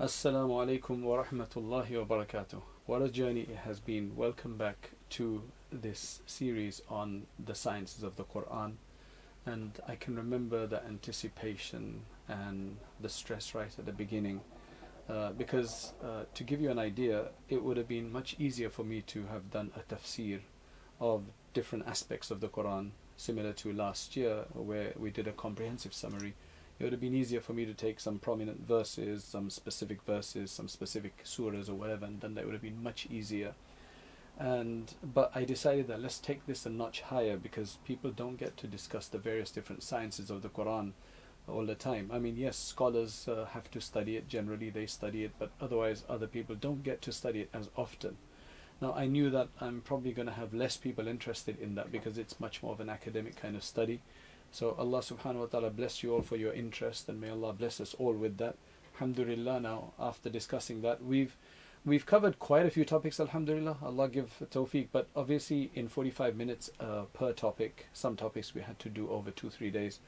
Assalamu alaikum wa rahmatullahi wa barakatuh. What a journey it has been. Welcome back to this series on the sciences of the Quran. And I can remember the anticipation and the stress right at the beginning. Uh, because uh, to give you an idea, it would have been much easier for me to have done a tafsir of different aspects of the Quran, similar to last year, where we did a comprehensive summary it would have been easier for me to take some prominent verses, some specific verses, some specific surahs or whatever, and then that would have been much easier. And but I decided that let's take this a notch higher because people don't get to discuss the various different sciences of the Quran all the time. I mean, yes, scholars uh, have to study it. Generally, they study it, but otherwise, other people don't get to study it as often. Now, I knew that I'm probably going to have less people interested in that because it's much more of an academic kind of study. So Allah subhanahu wa ta'ala bless you all for your interest and may Allah bless us all with that. Alhamdulillah now after discussing that we've we've covered quite a few topics alhamdulillah. Allah give tawfiq but obviously in 45 minutes uh, per topic some topics we had to do over 2 3 days.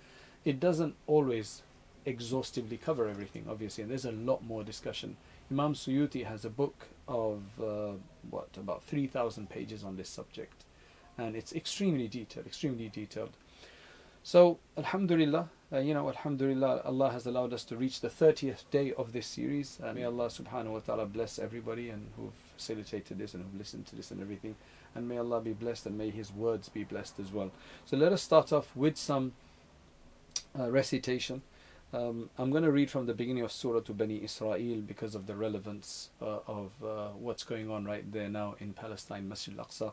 It doesn't always exhaustively cover everything obviously and there's a lot more discussion. Imam Suyuti has a book of uh, what about 3000 pages on this subject and it's extremely detailed extremely detailed so, Alhamdulillah, uh, you know, Alhamdulillah, Allah has allowed us to reach the 30th day of this series. Uh, may Allah subhanahu wa ta'ala bless everybody and who've facilitated this and who've listened to this and everything. And may Allah be blessed and may His words be blessed as well. So, let us start off with some uh, recitation. Um, I'm going to read from the beginning of Surah to Bani Israel because of the relevance uh, of uh, what's going on right there now in Palestine, Masjid al-Aqsa.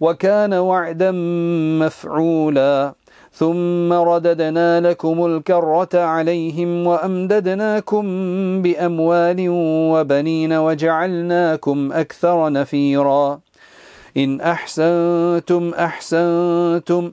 وكان وعدا مفعولا. ثم رددنا لكم الكرة عليهم وأمددناكم بأموال وبنين وجعلناكم أكثر نفيرا. إن أحسنتم أحسنتم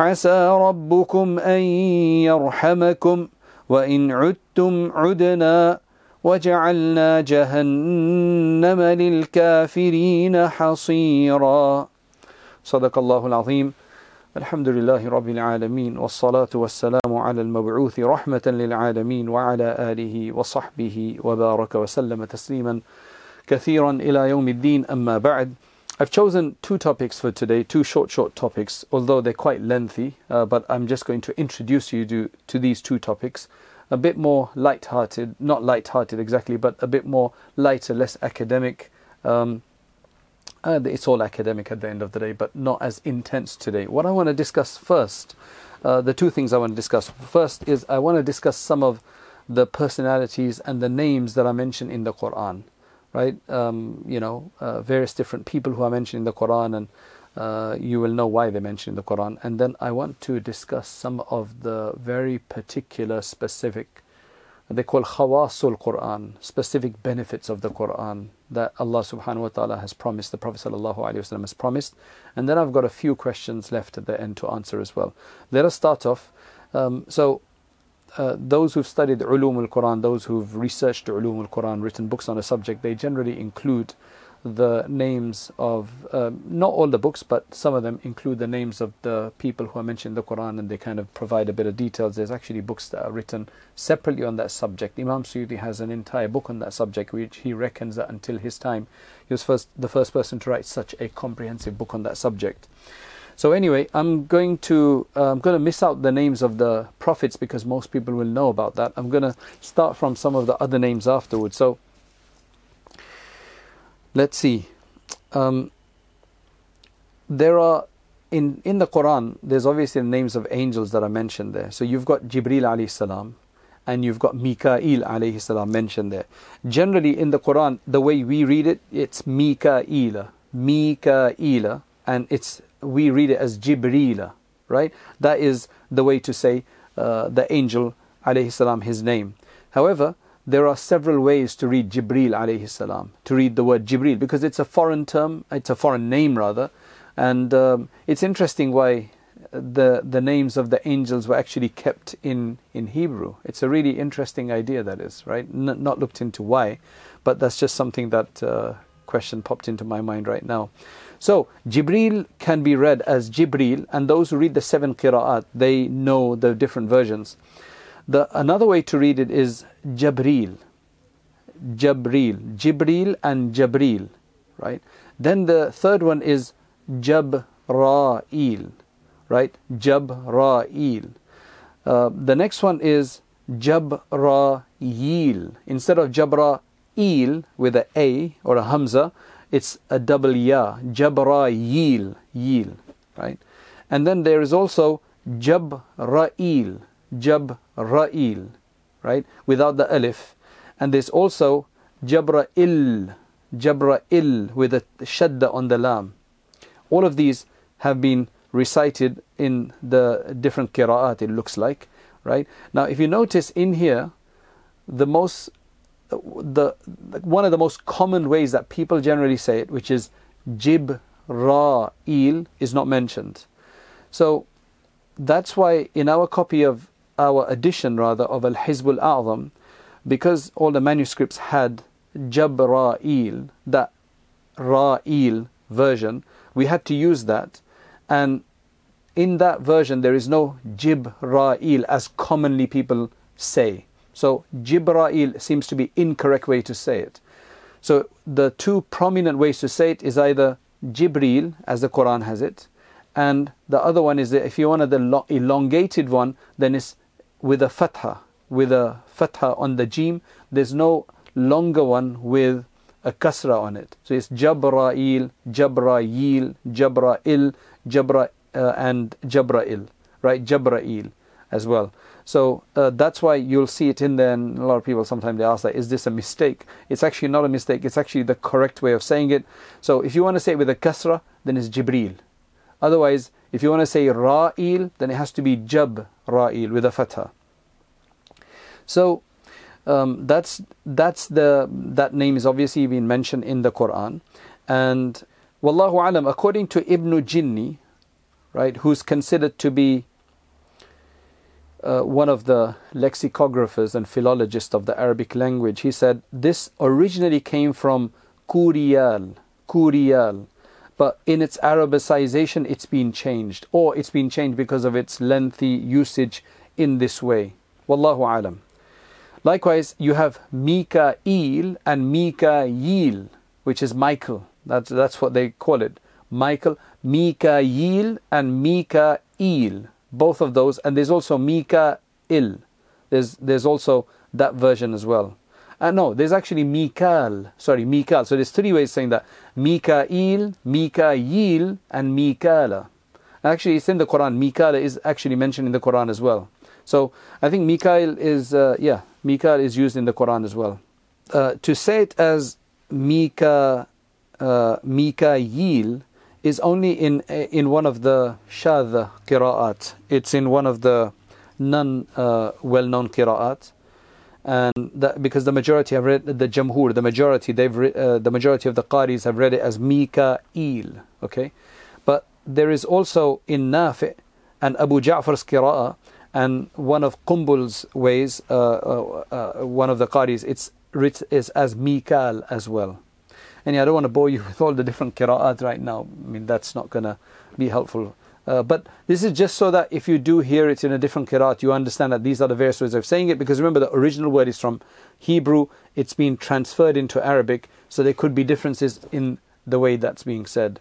عسى ربكم أن يرحمكم وإن عدتم عدنا وجعلنا جهنم للكافرين حصيرا. صدق الله العظيم. الحمد لله رب العالمين والصلاة والسلام على المبعوث رحمة للعالمين وعلى آله وصحبه وبارك وسلم تسليما كثيرا إلى يوم الدين. أما بعد I've chosen two topics for today, two short, short topics, although they're quite lengthy, uh, but I'm just going to introduce you to, to these two topics. A bit more light-hearted, not light-hearted exactly, but a bit more lighter, less academic. Um, uh, it's all academic at the end of the day, but not as intense today. What I want to discuss first, uh, the two things I want to discuss. First is I want to discuss some of the personalities and the names that are mentioned in the Quran right? Um, you know, uh, various different people who are mentioned in the Quran, and uh, you will know why they mentioned in the Quran. And then I want to discuss some of the very particular, specific they call khawasul Quran, specific benefits of the Quran that Allah subhanahu wa ta'ala has promised, the Prophet sallallahu alaihi wasallam has promised. And then I've got a few questions left at the end to answer as well. Let us start off. Um, so, uh, those who've studied ulum al-Quran, those who've researched ulum al-Quran, written books on a subject, they generally include the names of um, not all the books, but some of them include the names of the people who are mentioned in the Quran, and they kind of provide a bit of details. There's actually books that are written separately on that subject. Imam Suyuti has an entire book on that subject, which he reckons that until his time, he was first the first person to write such a comprehensive book on that subject. So anyway, I'm going to uh, I'm going to miss out the names of the prophets because most people will know about that. I'm going to start from some of the other names afterwards. So let's see. Um, there are in in the Quran. There's obviously the names of angels that are mentioned there. So you've got Jibril alayhi salam, and you've got Mikael alayhi salam mentioned there. Generally in the Quran, the way we read it, it's Mikaela, Mikaela, and it's we read it as Jibrila, right? That is the way to say uh, the angel alayhi salam, his name. However, there are several ways to read Jibril alayhi salam, to read the word Jibril, because it's a foreign term, it's a foreign name rather, and um, it's interesting why the the names of the angels were actually kept in in Hebrew. It's a really interesting idea that is right. N- not looked into why, but that's just something that uh, question popped into my mind right now. So Jibril can be read as Jibril, and those who read the seven qiraat they know the different versions. The another way to read it is Jabril. Jabril. Jibril and Jabril. Right? Then the third one is Jabra'il. Right? Jabra'il. Uh, the next one is Jabra'il. Instead of Jabra'il with a A or a Hamza, it's a double Ya. Jabra'il. Yil. Right? And then there is also Jabra'il. Jabra'il, right? Without the alif. And there's also Jabra'il, Jabra'il with a shadda on the lam. All of these have been recited in the different qira'at, it looks like, right? Now, if you notice in here, the most the one of the most common ways that people generally say it, which is Jib Jibra'il, is not mentioned. So that's why in our copy of our edition rather of Al Hizb al A'zam, because all the manuscripts had Jabra'il, that Ra'il version, we had to use that. And in that version, there is no Jib Jibra'il as commonly people say. So Jibra'il seems to be incorrect way to say it. So the two prominent ways to say it is either Jibril, as the Quran has it, and the other one is that if you want the elongated one, then it's with a fatha, with a fatha on the jim. There's no longer one with a kasra on it. So it's Jabra'il, Jabra'il, Jabra'il, Jabra, uh, and Jabra'il, right? Jabra'il as well. So uh, that's why you'll see it in there, and a lot of people sometimes they ask that, is this a mistake? It's actually not a mistake, it's actually the correct way of saying it. So if you want to say it with a kasra, then it's Jibril. Otherwise, if you want to say Ra'il, then it has to be Jab Ra'il with a fatha. So um, that's that's the that name is obviously been mentioned in the Quran, and Wallahu alam, according to Ibn Jinni, right, who's considered to be uh, one of the lexicographers and philologists of the Arabic language, he said this originally came from Kuriyal, Kuriyal, but in its Arabicization it's been changed, or it's been changed because of its lengthy usage in this way. Wallahu alam. Likewise, you have Mikael and Mikael, which is Michael. That's, that's what they call it. Michael, Mikael and Mikael. Both of those. And there's also Mikael. There's, there's also that version as well. Uh, no, there's actually Mikal. Sorry, Mikal. So there's three ways saying that. Mikael, Mikael, and Mikala. Actually, it's in the Quran. Mikala is actually mentioned in the Quran as well. So I think Mikael is, uh, yeah, Mikael is used in the Quran as well. Uh, to say it as Mika, uh, Mikael is only in in one of the shadh qira'at. It's in one of the non uh, well-known qira'at. and that, because the majority have read the Jamhur, the majority they've re, uh, the majority of the Qaris have read it as Mika'il. Okay, but there is also in Nafi and Abu Ja'far's qira'ah and one of Qumbul's ways, uh, uh, uh, one of the Qaris, it's is as Mikal as well. And yeah, I don't want to bore you with all the different qira'at right now. I mean, that's not going to be helpful. Uh, but this is just so that if you do hear it in a different qira'at, you understand that these are the various ways of saying it. Because remember, the original word is from Hebrew, it's been transferred into Arabic, so there could be differences in the way that's being said.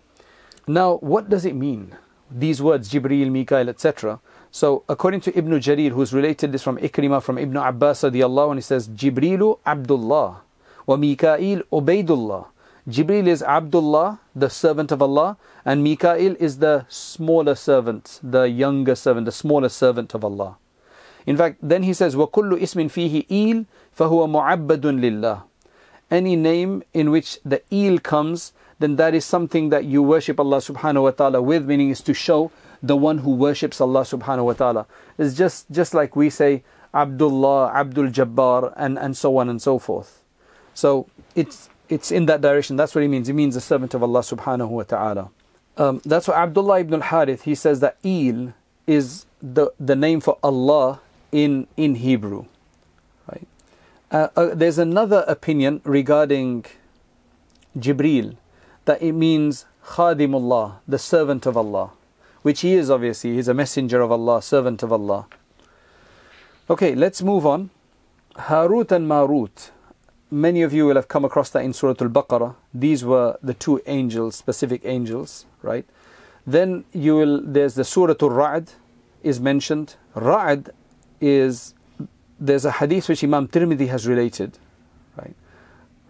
Now, what does it mean? These words, Jibreel, Mikael, etc. So, according to Ibn Jarir, who's related this from Ikrimah, from Ibn Abbas, and he says, Jibrilu Abdullah, wa Mikail Ubaidullah. Jibril is Abdullah, the servant of Allah, and Mikail is the smaller servant, the younger servant, the smaller servant of Allah. In fact, then he says, وَكُلُّ إِسْمٍ فِيهِ إِيل فَهُوَ مُعَبَّدٌ لِلَّهِ Any name in which the eel comes, then that is something that you worship Allah subhanahu wa ta'ala with, meaning is to show the one who worships Allah subhanahu wa ta'ala. It's just, just like we say Abdullah, Abdul Jabbar, and, and so on and so forth. So it's it's in that direction. That's what he means. He means the servant of Allah subhanahu wa ta'ala. Um, that's what Abdullah ibn al-Harith, he says that Il is the, the name for Allah in, in Hebrew. Right? Uh, uh, there's another opinion regarding Jibril, that it means Khadimullah, the servant of Allah, which he is obviously. He's a messenger of Allah, servant of Allah. Okay, let's move on. Harut and Marut many of you will have come across that in Surah Al-Baqarah. These were the two angels, specific angels, right? Then you will, there's the Surah Al-Ra'd is mentioned. Ra'd is, there's a hadith which Imam Tirmidhi has related, right?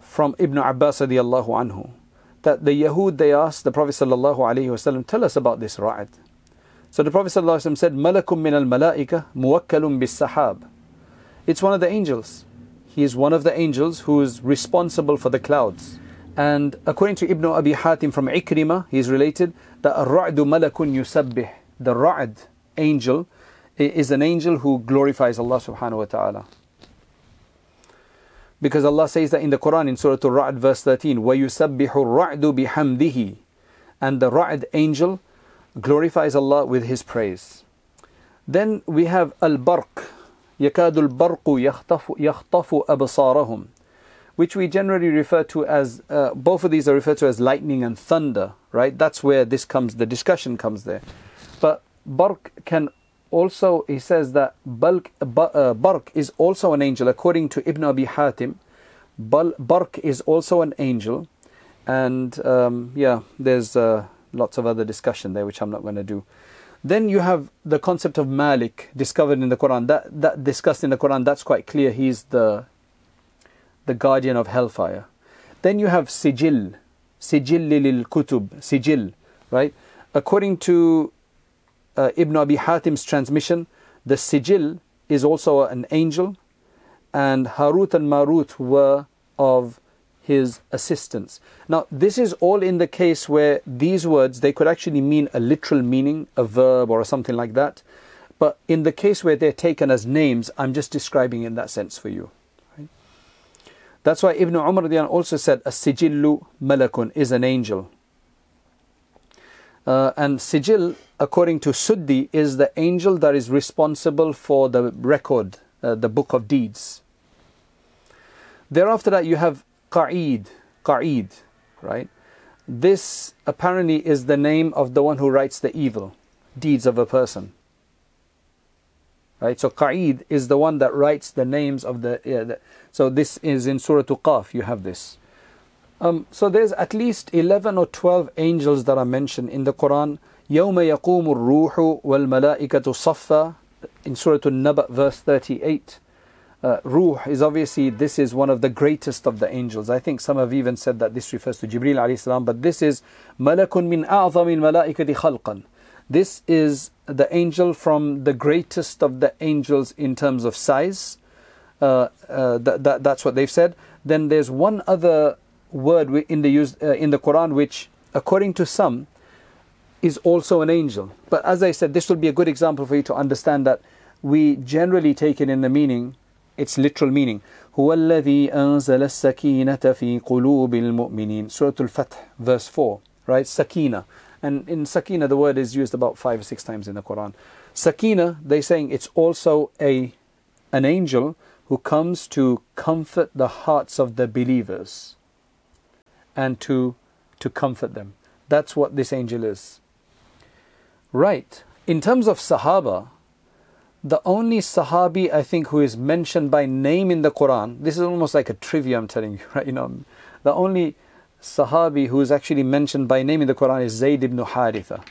From Ibn Abbas radiallahu anhu. That the Yahud, they asked the Prophet sallallahu alaihi wasallam, tell us about this Ra'd. So the Prophet sallallahu alaihi wasallam said, Malakum min al-malaika muwakkalun bis sahab. It's one of the angels he is one of the angels who is responsible for the clouds. And according to Ibn Abi Hatim from Ikrimah, he is related that Ar-Ra'du malakun yusabbih. The Ra'd angel is an angel who glorifies Allah subhanahu wa ta'ala. Because Allah says that in the Quran in Surah Al-Ra'd verse 13, وَيُسَبِّحُ الرَّعْدُ بِحَمْدِهِ And the Ra'd angel glorifies Allah with his praise. Then we have Al-Barq, Yakadul barqu يَخْطَفُ, يخطف which we generally refer to as uh, both of these are referred to as lightning and thunder right? That's where this comes the discussion comes there. But barq can also he says that balk, uh, barq is also an angel according to ibn abi hatim. Barq is also an angel and um, yeah there's uh, lots of other discussion there which i'm not going to do then you have the concept of Malik discovered in the Quran. That that discussed in the Quran. That's quite clear. He's the the guardian of hellfire. Then you have Sijil, Sijil lil Kutub, Sijil, right? According to uh, Ibn Abi Hatim's transmission, the Sijil is also an angel, and Harut and Marut were of his assistance. Now, this is all in the case where these words they could actually mean a literal meaning, a verb or something like that. But in the case where they're taken as names, I'm just describing in that sense for you. That's why Ibn Umar also said, "A sijillu malakun is an angel." Uh, and sijil, according to Suddi, is the angel that is responsible for the record, uh, the book of deeds. Thereafter that you have Qa'id, Qa'id, right? This apparently is the name of the one who writes the evil deeds of a person. Right? So Qa'id is the one that writes the names of the, yeah, the so this is in Surah Qaf, you have this. Um, so there's at least 11 or 12 angels that are mentioned in the Quran. يوم يقوم الروح والملائكة صفا in Surah An-Naba verse 38 uh, Ruh is obviously this is one of the greatest of the angels. I think some have even said that this refers to Jibril alayhi salam, but this is Malakun min a'zami malaikati khalqan. This is the angel from the greatest of the angels in terms of size. Uh, uh, that, that, that's what they've said. Then there's one other word in the uh, in the Quran which, according to some, is also an angel. But as I said, this will be a good example for you to understand that we generally take it in the meaning its literal meaning. هو الذي أنزل السكينة في قلوب المؤمنين. Surah Al-Fath, verse 4. Right? Sakina. And in Sakina, the word is used about five or six times in the Quran. Sakina, they're saying it's also a an angel who comes to comfort the hearts of the believers and to to comfort them. That's what this angel is. Right. In terms of Sahaba, the only Sahabi I think who is mentioned by name in the Quran, this is almost like a trivia I'm telling you, right? You know, the only Sahabi who is actually mentioned by name in the Quran is Zayd ibn Haritha.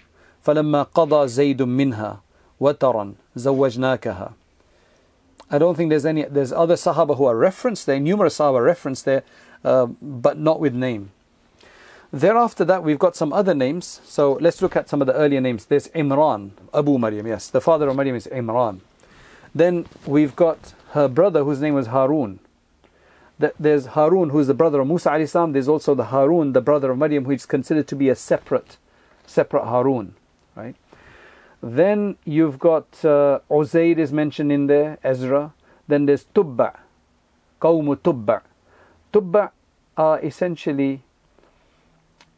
فلما قضى زيد منها وترا زوجناكها I don't think there's any there's other Sahaba who are referenced there, numerous Sahaba referenced there, uh, but not with name. Thereafter that we've got some other names. So let's look at some of the earlier names. There's Imran, Abu Maryam, yes. The father of Maryam is Imran. Then we've got her brother whose name was Harun. There's Harun who's the brother of Musa alayhi. There's also the Harun, the brother of Maryam, who is considered to be a separate, separate Harun, right? Then you've got uh, Uzair is mentioned in there, Ezra. Then there's Tubba, Qawmu Tubba. Tubba are essentially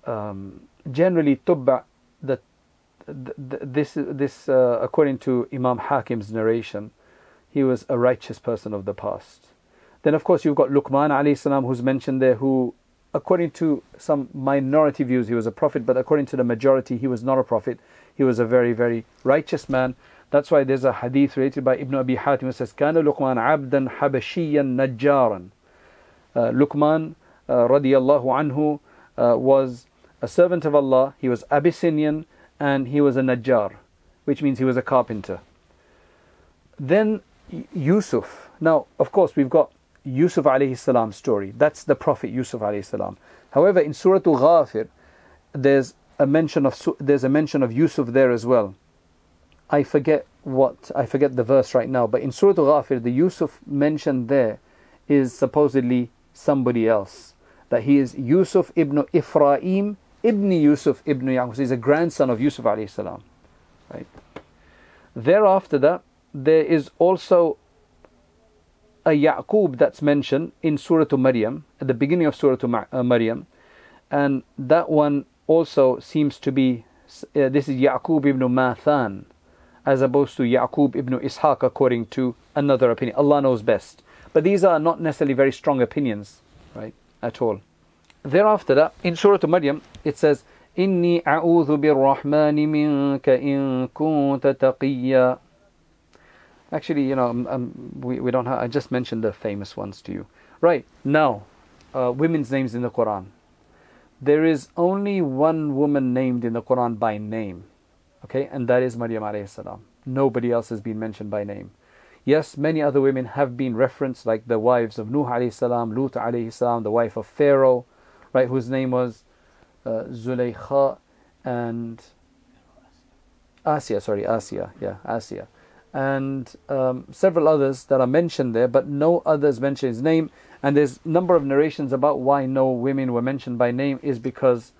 um, generally tubba that this this uh, according to Imam Hakim's narration, he was a righteous person of the past. Then of course you've got Luqman salam who's mentioned there who according to some minority views he was a prophet but according to the majority he was not a prophet. He was a very very righteous man. That's why there's a hadith related by Ibn Abi Hatim who says kana Luqman abdan habashiyan najjaran. Uh, Luqman uh, radiyallahu anhu uh, was a servant of Allah, he was Abyssinian, and he was a Najjar, which means he was a carpenter. Then Yusuf. Now, of course, we've got Yusuf alayhi salam story. That's the Prophet Yusuf alayhi salam. However, in Surah Al-Ghafir, there's a mention of there's a mention of Yusuf there as well. I forget what I forget the verse right now, but in Surah Al-Ghafir, the Yusuf mentioned there is supposedly somebody else. That he is Yusuf ibn Ifraim Ibn Yusuf ibn Yaqub. He's a grandson of Yusuf alayhi salam. Right. Thereafter that, there is also a Yaqub that's mentioned in Surah Maryam, at the beginning of Surah uh, Maryam. And that one also seems to be, uh, this is Yaqub ibn Mathan, as opposed to Yaqub ibn Ishaq, according to another opinion. Allah knows best. But these are not necessarily very strong opinions, right, at all Thereafter that, in Surah Maryam, it says, إني أعوذ بالرحمن منك إن كنت تقيا Actually, you know, um, um, we, we don't have, I just mentioned the famous ones to you. Right, now, uh, women's names in the Quran. There is only one woman named in the Quran by name. Okay, and that is Maryam alayhi salam. Nobody else has been mentioned by name. Yes, many other women have been referenced, like the wives of Nuh alayhi salam, Lut alayhi salam, the wife of Pharaoh, right, whose name was uh, and Asiya, sorry, Asiya, yeah, Asiya. And um, several others that are mentioned there, but no others mention his name. And there's a number of narrations about why no women were mentioned by name is because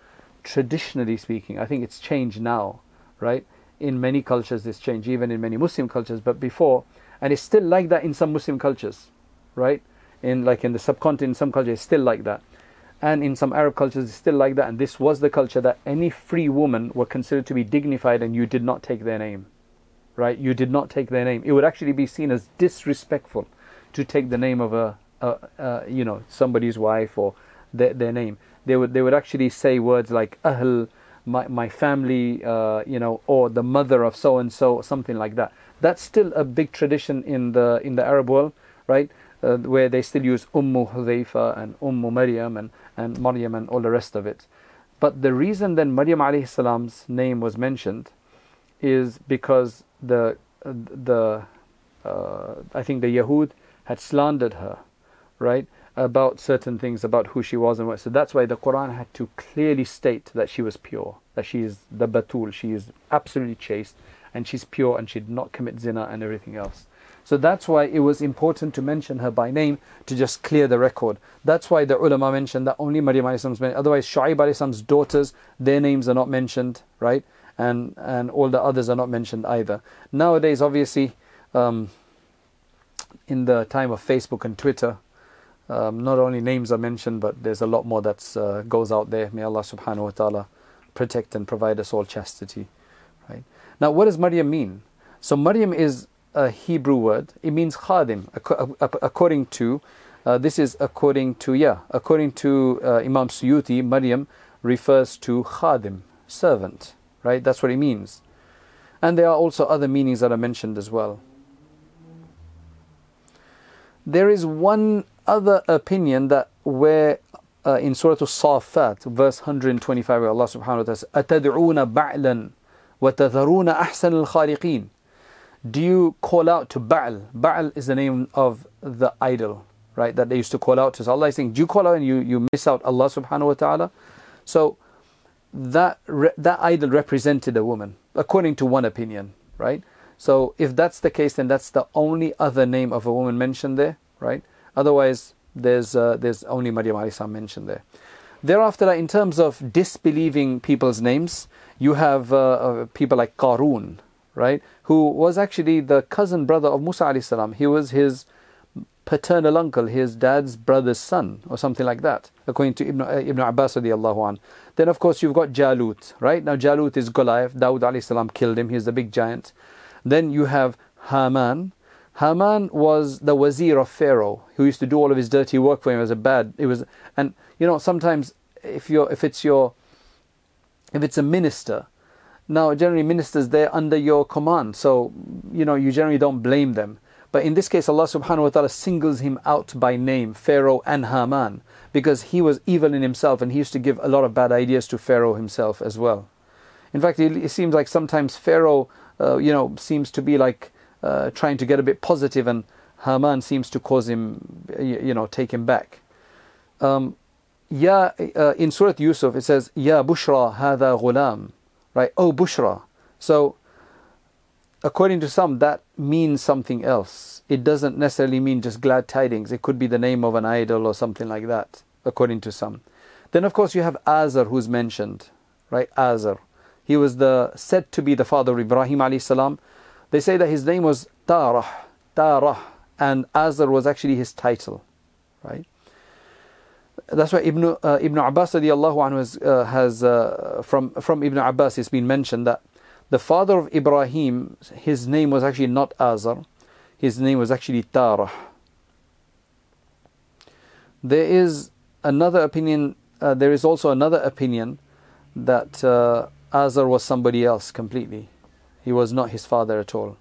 traditionally speaking, I think it's changed now, right? In many cultures this changed, even in many Muslim cultures, but before, and it's still like that in some Muslim cultures, right? In like in the subcontinent, some cultures it's still like that and in some Arab cultures it's still like that. And this was the culture that any free woman were considered to be dignified and you did not take their name. Right? You did not take their name. It would actually be seen as disrespectful to take the name of a, a, a you know somebody's wife or their, their name. They would they would actually say words like ahl my, my family uh, you know or the mother of so and so something like that. That's still a big tradition in the in the Arab world right? Uh, where they still use Ummu Hudhaifa and Ummu Maryam and, and Maryam and all the rest of it. But the reason then Maryam alayhi salam's name was mentioned is because the the uh, I think the Yahud had slandered her, right, about certain things about who she was and what. So that's why the Quran had to clearly state that she was pure, that she is the Batul, she is absolutely chaste, and she's pure, and she did not commit zina and everything else. So that's why it was important to mention her by name to just clear the record. That's why the ulama mentioned that only Maryam is. Otherwise, Shu'aib alayhi's daughters, their names are not mentioned, right? And and all the others are not mentioned either. Nowadays, obviously, um, in the time of Facebook and Twitter, um, not only names are mentioned, but there's a lot more that uh, goes out there. May Allah subhanahu wa ta'ala protect and provide us all chastity. Right? Now, what does Maryam mean? So, Maryam is a Hebrew word. It means khadim, according to, uh, this is according to, yeah, according to uh, Imam Suyuti, Maryam refers to khadim, servant, right? That's what it means. And there are also other meanings that are mentioned as well. There is one other opinion that where uh, in Surah Al-Safat, verse 125, where Allah subhanahu wa ta'ala says, أَتَدْعُونَ بَعْلًا وَتَذَرُونَ أَحْسَنَ الْخَالِقِينَ do you call out to Ba'al? Ba'al is the name of the idol, right, that they used to call out to. So Allah is saying, do you call out and you, you miss out Allah subhanahu wa ta'ala? So that, that idol represented a woman, according to one opinion, right? So if that's the case, then that's the only other name of a woman mentioned there, right? Otherwise, there's uh, there's only Maryam alayhi mentioned there. Thereafter, in terms of disbelieving people's names, you have uh, uh, people like Qarun, right, who was actually the cousin brother of Musa alayhi salam. He was his paternal uncle, his dad's brother's son, or something like that, according to Ibn, uh, Ibn Abbas radiallahu. Then, of course, you've got Jalut, right? Now, Jalut is Goliath. Dawud alayhi salam killed him. He's the big giant. Then you have Haman, Haman was the wazir of Pharaoh, who used to do all of his dirty work for him as a bad. It was, and you know, sometimes if you're, if it's your, if it's a minister, now generally ministers they're under your command, so you know you generally don't blame them. But in this case, Allah Subhanahu wa Taala singles him out by name, Pharaoh and Haman, because he was evil in himself, and he used to give a lot of bad ideas to Pharaoh himself as well. In fact, it, seems like sometimes Pharaoh, uh, you know, seems to be like uh, trying to get a bit positive, and Haman seems to cause him, you know, take him back. Um, ya uh, in Surah Yusuf it says Ya Bushra hada ghulam, right? Oh Bushra. So according to some that means something else. It doesn't necessarily mean just glad tidings. It could be the name of an idol or something like that, according to some. Then of course you have Azar who's mentioned, right? Azar. He was the said to be the father of Ibrahim alayhi salam they say that his name was Tarah, Tarah, and Azar was actually his title, right? That's why Ibn, uh, Ibn Abbas radiallahu anhu has, uh, has uh, from, from Ibn Abbas it's been mentioned that the father of Ibrahim, his name was actually not Azar, his name was actually Tarah. There is another opinion, uh, there is also another opinion that uh, Azar was somebody else completely. He was not his father at all.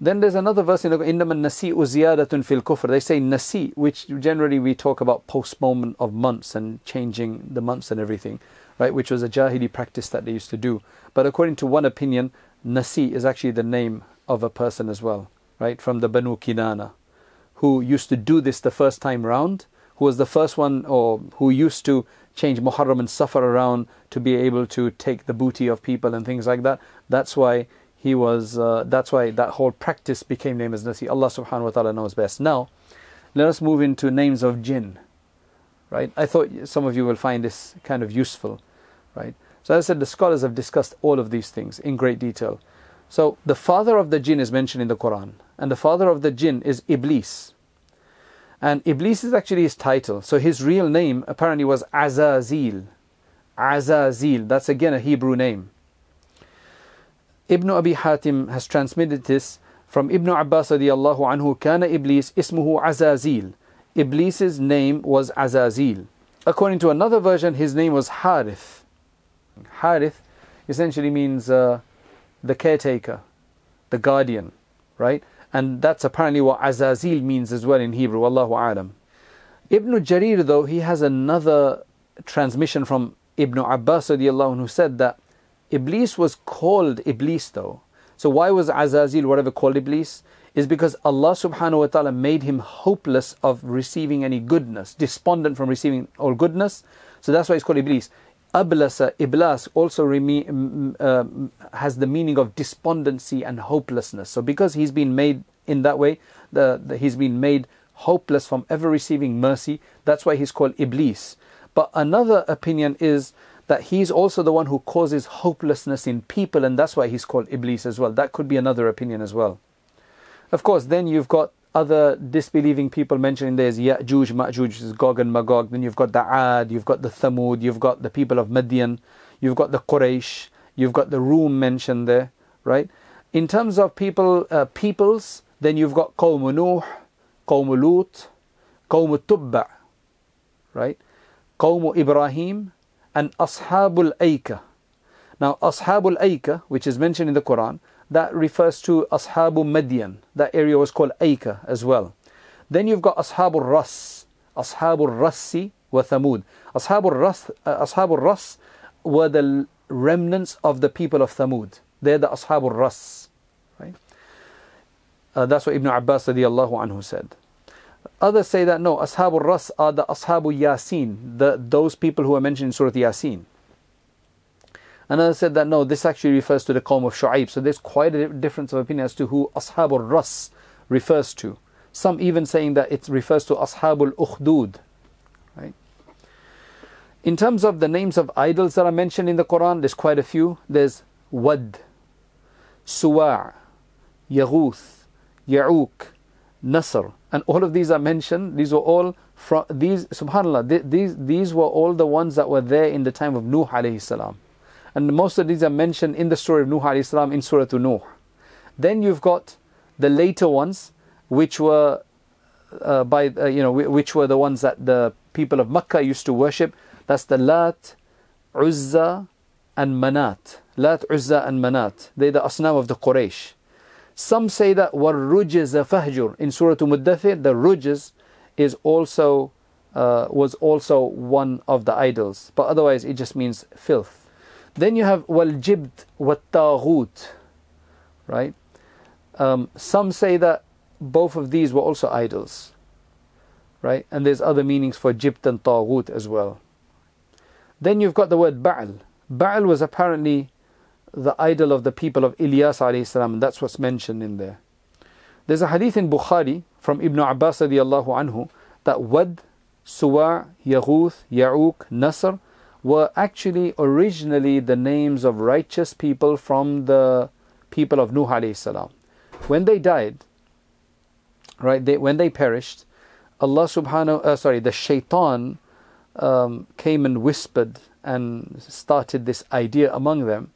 Then there's another verse in Innam al Nasi uziyadatun fil kufr. They say Nasi, which generally we talk about postponement of months and changing the months and everything, right? Which was a Jahili practice that they used to do. But according to one opinion, Nasi is actually the name of a person as well, right? From the Banu Kinana, who used to do this the first time round, who was the first one or who used to change Muharram and Safar around to be able to take the booty of people and things like that. That's why he was. Uh, that's why that whole practice became named as Nasi. Allah Subhanahu wa Taala knows best. Now, let us move into names of jinn. Right? I thought some of you will find this kind of useful. Right? So as I said, the scholars have discussed all of these things in great detail. So the father of the jinn is mentioned in the Quran, and the father of the jinn is Iblis. And Iblis is actually his title. So his real name apparently was Azazil. Azazil. That's again a Hebrew name. Ibn Abi Hatim has transmitted this from Ibn Abbas radiallahu anhu, Kana Iblis ismuhu Azazil. Iblis's name was Azazil. According to another version, his name was Harith. Harith essentially means uh, the caretaker, the guardian, right? And that's apparently what Azazil means as well in Hebrew. Allahu Alam. Ibn Jarir, though, he has another transmission from Ibn Abbas who said that Iblis was called Iblis though. So why was Azazil whatever called Iblis? Is because Allah subhanahu wa ta'ala made him hopeless of receiving any goodness, despondent from receiving all goodness. So that's why it's called Iblis. Ablasa, Iblas also reme- uh, has the meaning of despondency and hopelessness. So because he's been made in that way, the, the, he's been made hopeless from ever receiving mercy. That's why he's called Iblis. But another opinion is that he's also the one who causes hopelessness in people, and that's why he's called Iblis as well. That could be another opinion as well. Of course, then you've got other disbelieving people mentioned in there is Ya'juj, Ma'juj, is Gog and Magog. Then you've got the Ad, you've got the Thamud, you've got the people of Midian, you've got the Quraysh, you've got the Rum mentioned there, right? In terms of people, uh, peoples, then you've got Qawm Nuh, Qawm Lut, Qawm Tubba, right? Qawm Ibrahim, and Ashabul Aika. Now, Ashabul Aika, which is mentioned in the Quran, that refers to Ashabu Madian. That area was called Aika as well. Then you've got Ashabul Ras, Ashabul Rassi wa Thamud. Ashabul Ras, uh, Ashabul Ras were the remnants of the people of Thamud. They're the Ashabul Ras. Right? Uh, that's what Ibn Abbas radiallahu anhu said. Others say that no, Ashabul Ras are the Ashabul Yasin, the, those people who are mentioned in Surah Yasin. Another said that no, this actually refers to the Qawm of Shu'aib. So there's quite a difference of opinion as to who Ashabul Ras refers to. Some even saying that it refers to Ashabul Ukhdud. Right? In terms of the names of idols that are mentioned in the Quran, there's quite a few. There's Wad, Suwa', Yaghuth, Ya'uq, Nasr, and all of these are mentioned. These were all from these. Subhanallah, these these were all the ones that were there in the time of Nuh alayhi salam. And most of these are mentioned in the story of Nuh alayhi salam in Surah Nuh. Then you've got the later ones, which were uh, by uh, you know which were the ones that the people of Makkah used to worship. That's the Lat, Uzza, and Manat. Lat, Uzza, and Manat. They're the asnam of the Quraysh. Some say that وَالرُّجِزَ فَهْجُرْ In Surah Muddathir, the rujiz is also uh, was also one of the idols, but otherwise it just means filth. Then you have wal jibt wat right? Um, some say that both of these were also idols, right? And there's other meanings for jibt and taghut as well. Then you've got the word Ba'al. Ba'al was apparently the idol of the people of Ilyas salam, that's what's mentioned in there. There's a hadith in Bukhari from Ibn Abbas radiallahu anhu that Wad, Suwa, Yaghuth, Ya'uq, Nasr were actually originally the names of righteous people from the people of Nuh alayhi salam. When they died, right, they, when they perished, Allah subhanahu, uh, sorry, the shaitan um, came and whispered and started this idea among them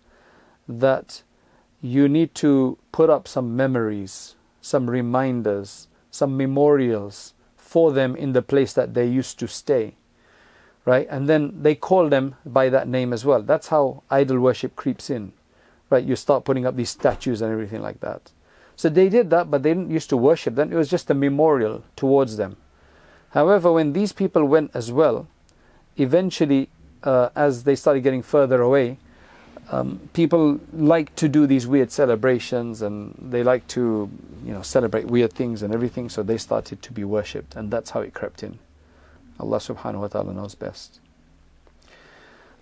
that you need to put up some memories, some reminders, some memorials for them in the place that they used to stay right? And then they call them by that name as well. That's how idol worship creeps in, right? You start putting up these statues and everything like that. So they did that, but they didn't used to worship them. It was just a memorial towards them. However, when these people went as well, eventually, uh, as they started getting further away, um, people like to do these weird celebrations and they like to, you know, celebrate weird things and everything. So they started to be worshipped, and that's how it crept in. Allah subhanahu wa ta'ala knows best.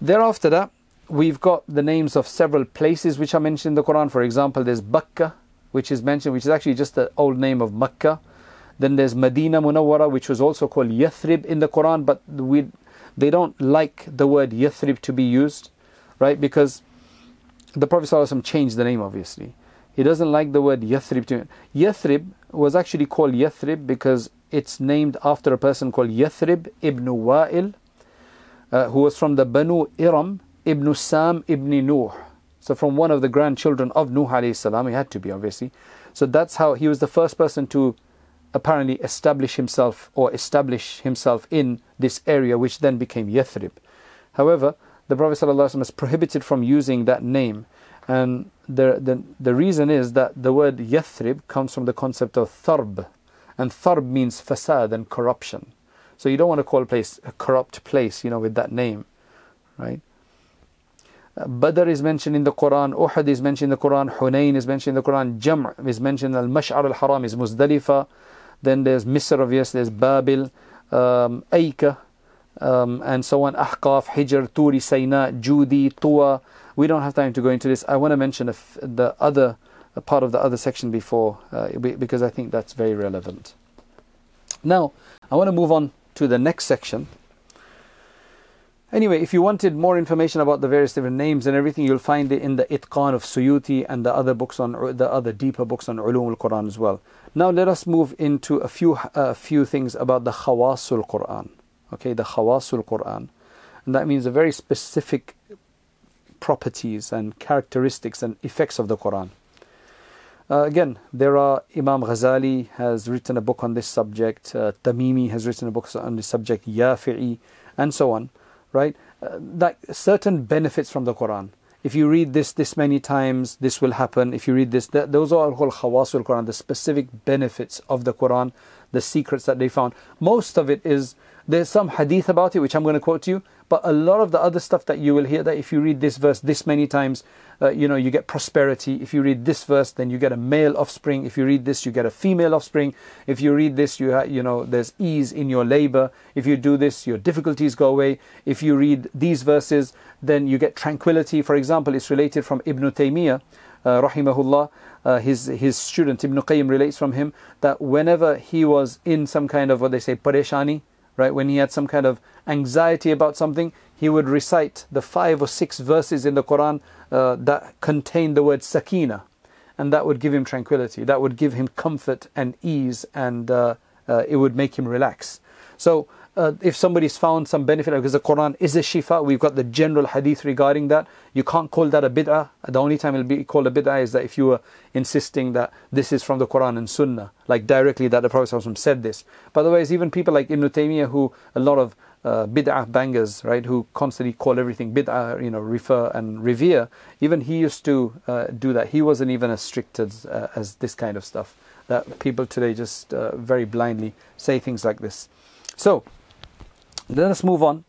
Thereafter that, we've got the names of several places which are mentioned in the Quran. For example, there's Bakka, which is mentioned, which is actually just the old name of Makkah. Then there's Medina Munawwara, which was also called Yathrib in the Quran, but we, they don't like the word Yathrib to be used, right? Because the Prophet ﷺ changed the name, obviously. He doesn't like the word Yathrib. Yathrib was actually called Yathrib because it's named after a person called Yathrib ibn Wa'il, uh, who was from the Banu Iram ibn Sam ibn Nuh. So from one of the grandchildren of Nuh alayhi salam, he had to be obviously. So that's how he was the first person to apparently establish himself or establish himself in this area, which then became Yathrib. However, the Prophet ﷺ is prohibited from using that name. And the, the, the reason is that the word Yathrib comes from the concept of tharb, and tharb means fasad and corruption. So you don't want to call a place a corrupt place, you know, with that name, right? Badr is mentioned in the Quran, Uhud is mentioned in the Quran, Hunayn is mentioned in the Quran, Jam' is mentioned, Al Mash'ar al Haram is Muzdalifa, then there's Misr, yes, there's Babil, um, Aika, um, and so on, Ahqaf, Hijr, Turi, Sayna, Judi, Tuwa. We don't have time to go into this. I want to mention the other part of the other section before uh, because I think that's very relevant. Now, I want to move on to the next section, Anyway, if you wanted more information about the various different names and everything, you'll find it in the Itqan of Suyuti and the other books on the other deeper books on Ulum al-Quran as well. Now let us move into a few a few things about the Khawasul Quran. Okay, the Khawasul Quran, and that means the very specific properties and characteristics and effects of the Quran. Uh, again, there are Imam Ghazali has written a book on this subject. Uh, Tamimi has written a book on this subject. Yafi'i, and so on right? Uh, that certain benefits from the Quran. If you read this this many times, this will happen. If you read this, that, those are called khawasul Quran, the specific benefits of the Quran, the secrets that they found. Most of it is there's some hadith about it, which I'm going to quote to you, but a lot of the other stuff that you will hear that if you read this verse this many times, uh, you know, you get prosperity. If you read this verse, then you get a male offspring. If you read this, you get a female offspring. If you read this, you ha- you know, there's ease in your labor. If you do this, your difficulties go away. If you read these verses, then you get tranquility. For example, it's related from Ibn Taymiyyah, uh, rahimahullah. Uh, his his student Ibn Qayyim relates from him that whenever he was in some kind of what they say pareshani, right, when he had some kind of anxiety about something, he would recite the five or six verses in the Quran uh, that contain the word sakina, and that would give him tranquility. That would give him comfort and ease, and uh, uh, it would make him relax. So, uh, if somebody's found some benefit, because the Quran is a shifa, we've got the general hadith regarding that. You can't call that a bid'ah. The only time it'll be called a bid'ah is that if you were insisting that this is from the Quran and Sunnah, like directly that the Prophet said this. But otherwise, even people like Ibn Taymiyyah, who a lot of uh, bid'ah bangers, right, who constantly call everything bid'ah, you know, refer and revere. Even he used to uh, do that. He wasn't even as strict as, uh, as this kind of stuff. That people today just uh, very blindly say things like this. So, let us move on.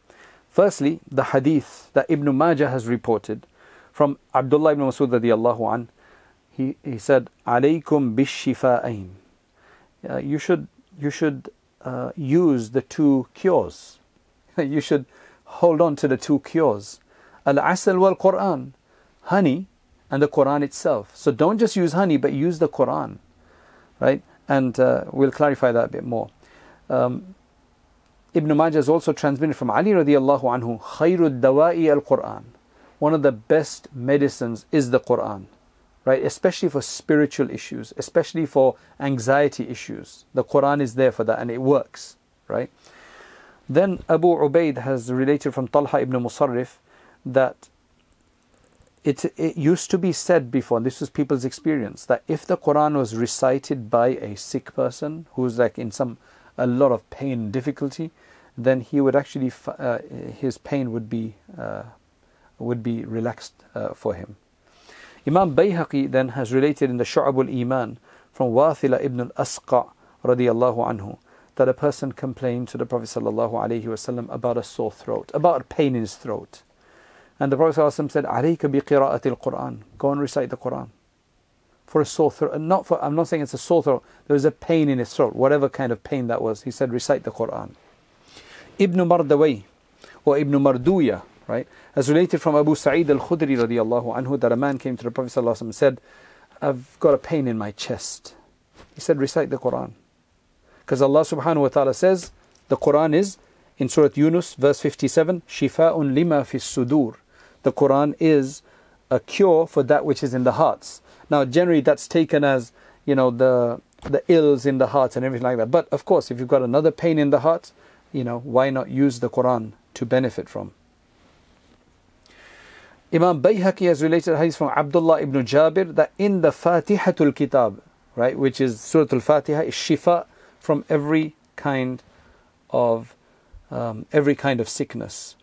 Firstly, the hadith that Ibn Majah has reported from Abdullah ibn Masud radiallahu an, he, he said, "Alaykum bishifa'ain." Uh, you should you should uh, use the two cures you should hold on to the two cures al asal wal Quran, honey and the Quran itself. So don't just use honey, but use the Quran, right? And uh, we'll clarify that a bit more. Um, Ibn Majah is also transmitted from Ali radiallahu anhu, Khairud dawa'i al Quran. One of the best medicines is the Quran, right? Especially for spiritual issues, especially for anxiety issues. The Quran is there for that and it works, right? Then Abu Ubaid has related from Talha ibn Musarrif that it, it used to be said before, and this was people's experience, that if the Quran was recited by a sick person who's like in some a lot of pain, and difficulty, then he would actually uh, his pain would be uh, would be relaxed uh, for him. Imam Bayhaqi then has related in the Shu'ab al-Iman from Wathila ibn al-Asqa radiyallahu anhu that a person complained to the Prophet sallallahu alaihi wasallam about a sore throat, about pain in his throat. And the Prophet sallallahu said, "Alayka bi qira'ati al-Quran." Go and recite the Quran. For a sore throat, not for I'm not saying it's a sore throat. There was a pain in his throat, whatever kind of pain that was. He said, "Recite the Quran." Ibn Mardaway, or Ibn Marduya, right, has related from Abu Sa'id al-Khudri radiallahu anhu that a man came to the Prophet ﷺ and said, I've got a pain in my chest. He said, recite the Quran. Because Allah subhanahu wa ta'ala says, the Quran is in Surah Yunus, verse 57, Shifa'un lima fi sudur. The Quran is a cure for that which is in the hearts. Now, generally, that's taken as, you know, the the ills in the heart and everything like that. But of course, if you've got another pain in the heart, you know, why not use the Quran to benefit from? Imam Bayhaqi has related hadith from Abdullah ibn Jabir that in the Fatihatul Kitab, right, which is Surah Al-Fatiha, is shifa from every kind of um, every kind of sickness.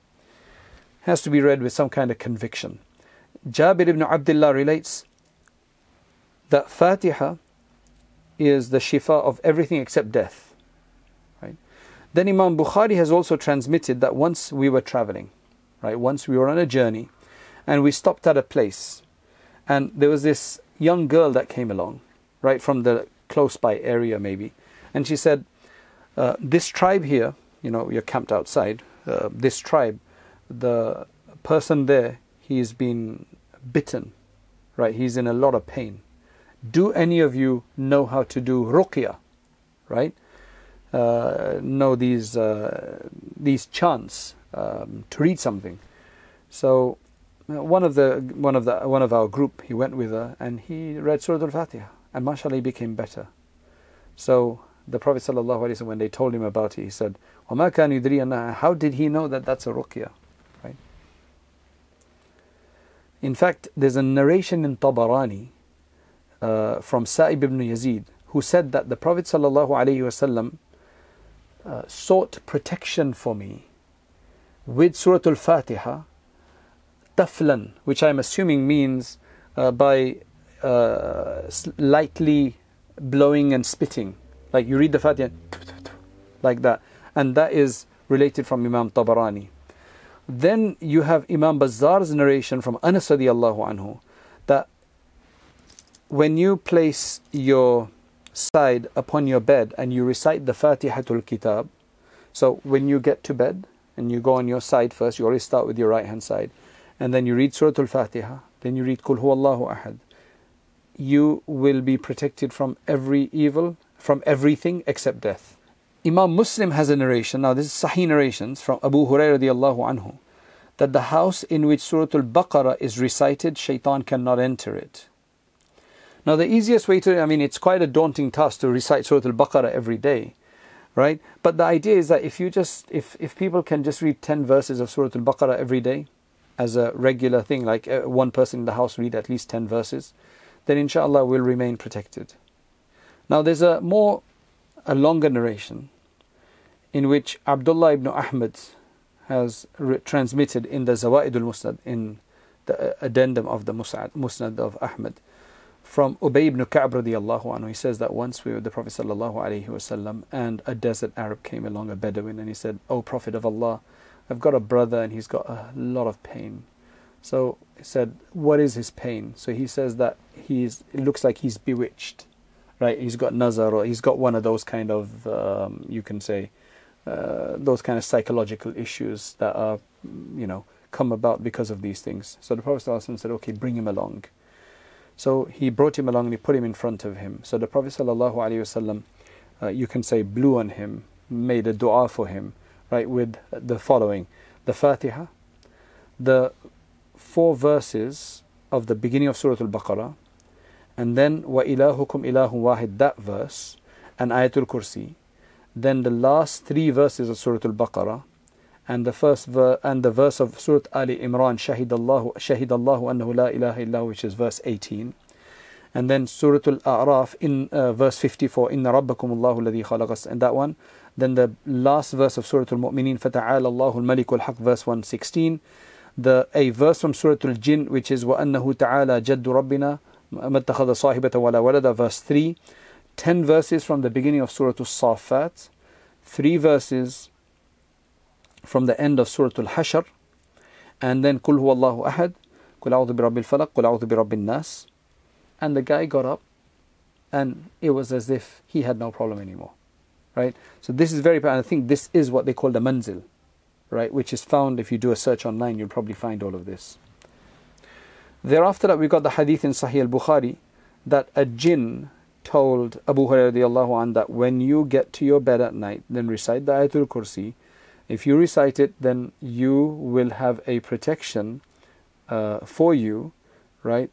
Has to be read with some kind of conviction. Jabir ibn Abdullah relates that Fatiha is the shifa of everything except death. Then Imam Bukhari has also transmitted that once we were traveling, right? Once we were on a journey and we stopped at a place and there was this young girl that came along, right, from the close by area maybe. And she said, uh, This tribe here, you know, you're camped outside, uh, this tribe, the person there, he's been bitten, right? He's in a lot of pain. Do any of you know how to do ruqya, right? Uh, know these uh, these chants um, to read something. So uh, one of the one of the one of our group he went with her and he read Surah Al-Fatiha and mashallah he became better. So the Prophet ﷺ, when they told him about it, he said, وَمَا كَانْ يُدْرِي How did he know that that's a ruqya? Right? In fact, there's a narration in Tabarani uh, from Sa'ib ibn Yazid who said that the Prophet ﷺ uh, sought protection for me with Surah Al-Fatiha, taflan, which I'm assuming means uh, by uh, lightly blowing and spitting. Like you read the Fatiha like that. And that is related from Imam Tabarani. Then you have Imam Bazzar's narration from Anas anhu that when you place your side upon your bed and you recite the Fatihatul Kitab, so when you get to bed and you go on your side first, you always start with your right hand side, and then you read Surah Al Fatiha, then you read Kul Huwallahu Ahad. You will be protected from every evil, from everything except death. Imam Muslim has a narration, now this is Sahih narrations from Abu Hurairah anhu, that the house in which Surah Al Baqarah is recited, shaitan cannot enter it. Now, the easiest way to, I mean, it's quite a daunting task to recite Surah Al Baqarah every day, right? But the idea is that if you just, if, if people can just read 10 verses of Surah Al Baqarah every day as a regular thing, like uh, one person in the house read at least 10 verses, then inshallah will remain protected. Now, there's a more, a longer narration in which Abdullah ibn Ahmad has re- transmitted in the Zawaid al Musnad, in the uh, addendum of the Musnad of Ahmad from Ubay ibn Ka'b radiallahu anhu. He says that once we were the Prophet sallallahu alaihi wasallam and a desert Arab came along, a Bedouin, and he said, "O Prophet of Allah, I've got a brother and he's got a lot of pain." So he said, "What is his pain?" So he says that he's. It looks like he's bewitched, right? He's got nazar, or he's got one of those kind of, um, you can say, uh, those kind of psychological issues that are, you know, come about because of these things. So the Prophet said, "Okay, bring him along." So he brought him along and he put him in front of him. So the Prophet ﷺ, uh, you can say, blew on him, made a dua for him, right, with the following the Fatiha, the four verses of the beginning of Surah Al Baqarah, and then Wa ilahukum ilahun wahid, that verse, and Ayatul Kursi, then the last three verses of Surah Al Baqarah, and the first ver- and the verse of Surah Ali Imran Shahid Allah Shahid annahu la ilaha illa which is verse 18 and then Surah Al-A'raf in uh, verse 54 inna rabbakum Allahu alladhi khalaqas and that one. Then the last verse of Surah Al-Mu'mineen fata'ala Allahu al-Malik al-Haq verse 116 the a verse from Surah Al-Jinn which is wa ta'ala jaddu rabbina ma ittakhadha sahibatan wala walada verse 3 10 verses from the beginning of Surah Al-Saffat 3 verses from the end of Surah Al-Hashr and then Kul Allahu Ahad, Kul A'udhu bi Rabbil Falaq, Kul bi Rabbin Nas. And the guy got up and it was as if he had no problem anymore. Right? So this is very I think this is what they call the manzil, right? Which is found if you do a search online, you'll probably find all of this. Thereafter that we got the hadith in Sahih al-Bukhari that a jinn told Abu Hurairah that when you get to your bed at night, then recite the Ayatul Kursi if you recite it, then you will have a protection uh, for you, right?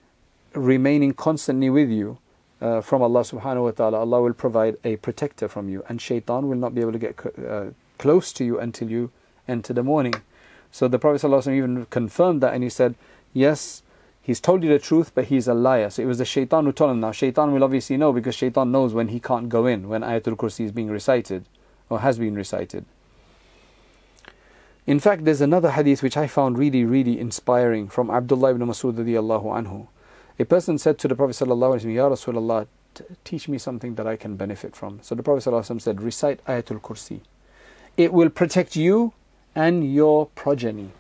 Remaining constantly with you uh, from Allah subhanahu wa ta'ala. Allah will provide a protector from you, and shaitan will not be able to get uh, close to you until you enter the morning. So the Prophet ﷺ even confirmed that, and he said, Yes, he's told you the truth, but he's a liar. So it was the shaitan who told him. Now, shaitan will obviously know because shaitan knows when he can't go in, when Ayatul Kursi is being recited or has been recited. In fact, there's another hadith which I found really, really inspiring from Abdullah ibn Masud anhu. A person said to the Prophet sallallahu alaihi wasallam, Ya Rasulullah, teach me something that I can benefit from. So the Prophet sallallahu said, recite Ayatul Kursi. It will protect you and your progeny.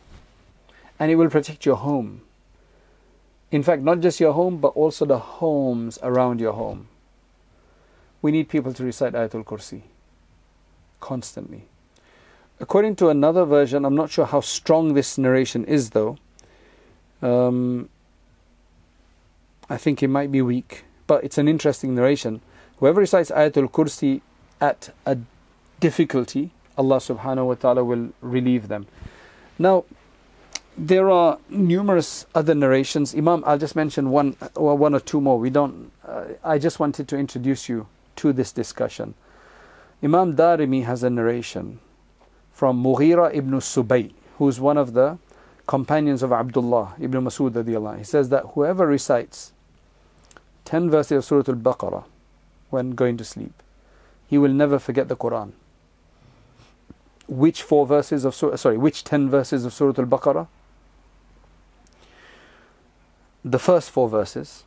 And it will protect your home. In fact, not just your home, but also the homes around your home. We need people to recite Ayatul Kursi constantly. According to another version, I'm not sure how strong this narration is though. Um, I think it might be weak, but it's an interesting narration. Whoever recites Ayatul Kursi at a difficulty, Allah subhanahu wa ta'ala will relieve them. Now, there are numerous other narrations. Imam, I'll just mention one or one or two more. We don't. Uh, I just wanted to introduce you to this discussion. Imam Darimi has a narration from Mughira ibn Subay, who is one of the companions of Abdullah ibn Masud. He says that whoever recites 10 verses of Surah Al Baqarah when going to sleep, he will never forget the Quran. Which four verses of Surah, sorry, which 10 verses of Surah Al Baqarah? The first four verses,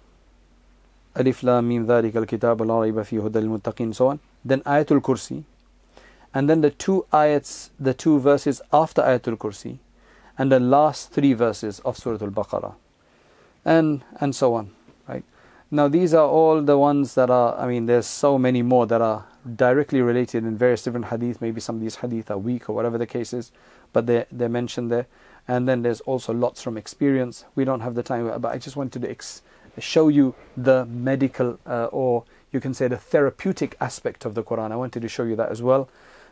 Alif Lam Mim Dhalika Al Kitab Al Rayba Fi Hudal Muttaqin, so on. Then Ayatul Kursi, and then the two ayats, the two verses after Ayatul Kursi, and the last three verses of Surah Al Baqarah, and and so on. Right now, these are all the ones that are. I mean, there's so many more that are directly related in various different hadith. Maybe some of these hadith are weak or whatever the case is, but they they're mentioned there. And then there's also lots from experience. We don't have the time, but I just wanted to ex- show you the medical uh, or you can say the therapeutic aspect of the Quran. I wanted to show you that as well.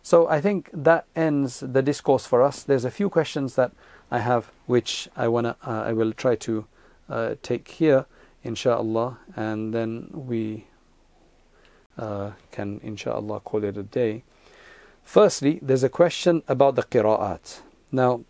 So I think that ends the discourse for us. There's a few questions that I have which I wanna uh, I will try to uh, take here, inshallah, and then we uh, can inshallah call it a day. Firstly, there's a question about the qira'at. Now,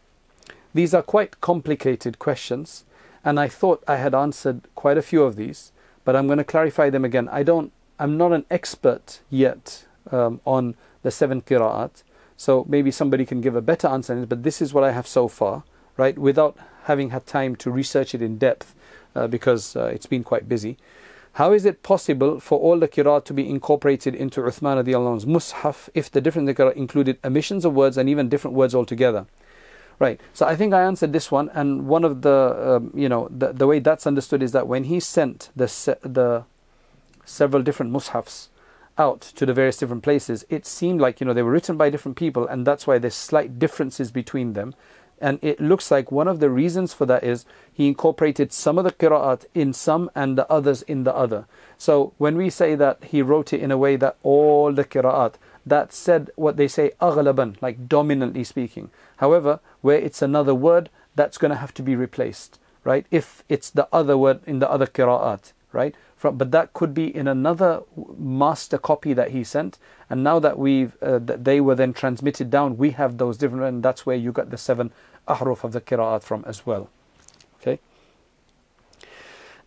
these are quite complicated questions, and I thought I had answered quite a few of these, but I'm going to clarify them again. I don't, I'm not an expert yet um, on the seven qira'at, so maybe somebody can give a better answer, but this is what I have so far, right? Without having had time to research it in depth, uh, because uh, it's been quite busy. How is it possible for all the qira'at to be incorporated into Uthman radiallahu mushaf if the different qira'at included omissions of words and even different words altogether? Right. So I think I answered this one, and one of the um, you know the, the way that's understood is that when he sent the se- the several different mushafs out to the various different places, it seemed like you know they were written by different people, and that's why there's slight differences between them. And it looks like one of the reasons for that is he incorporated some of the qira'at in some and the others in the other. So when we say that he wrote it in a way that all the qira'at, that said what they say aghlaban, like dominantly speaking. However, where it's another word, that's going to have to be replaced, right? If it's the other word in the other qira'at, right? From, but that could be in another master copy that he sent, and now that we've uh, that they were then transmitted down, we have those different, and that's where you got the seven ahruf of the qira'at from as well. Okay.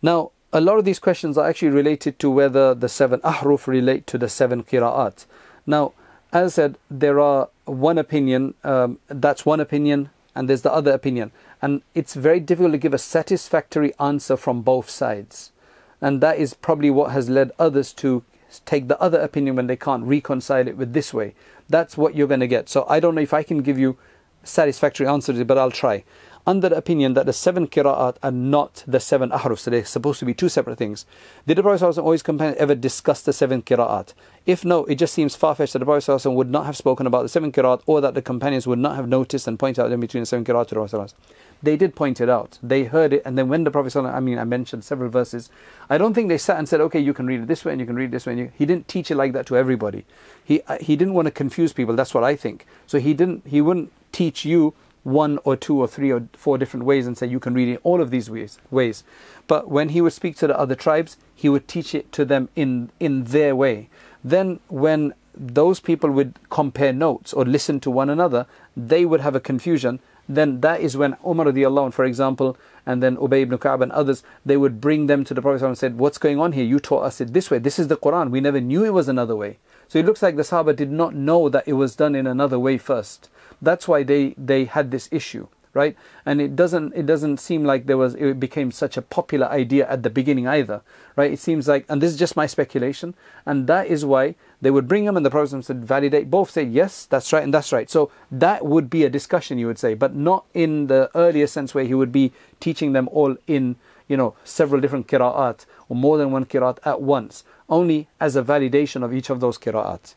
Now, a lot of these questions are actually related to whether the seven ahruf relate to the seven qira'at. Now, as I said, there are one opinion, um, that's one opinion, and there's the other opinion. And it's very difficult to give a satisfactory answer from both sides. And that is probably what has led others to take the other opinion when they can't reconcile it with this way. That's what you're going to get. So I don't know if I can give you satisfactory answers, but I'll try under the opinion that the seven qira'at are not the seven ahruf, so they're supposed to be two separate things. Did the Prophet always ever discuss the seven qira'at? If no, it just seems far fetched that the Prophet would not have spoken about the seven qira'at or that the companions would not have noticed and pointed out in between the seven qira'at to the Prophet. They did point it out. They heard it, and then when the Prophet, I mean, I mentioned several verses, I don't think they sat and said, okay, you can read it this way and you can read it this way. You, he didn't teach it like that to everybody. He, uh, he didn't want to confuse people, that's what I think. So he, didn't, he wouldn't teach you one or two or three or four different ways and say you can read it all of these ways ways but when he would speak to the other tribes he would teach it to them in in their way then when those people would compare notes or listen to one another they would have a confusion then that is when Umar radiallahu for example and then Ubay ibn Ka'b and others they would bring them to the Prophet and said what's going on here? You taught us it this way. This is the Quran. We never knew it was another way. So it looks like the Sahaba did not know that it was done in another way first. That's why they, they had this issue, right? And it doesn't it doesn't seem like there was it became such a popular idea at the beginning either, right? It seems like, and this is just my speculation, and that is why they would bring them and the Prophet said validate. Both say yes, that's right, and that's right. So that would be a discussion, you would say, but not in the earlier sense where he would be teaching them all in you know several different qira'at or more than one qira'at at once, only as a validation of each of those qira'at.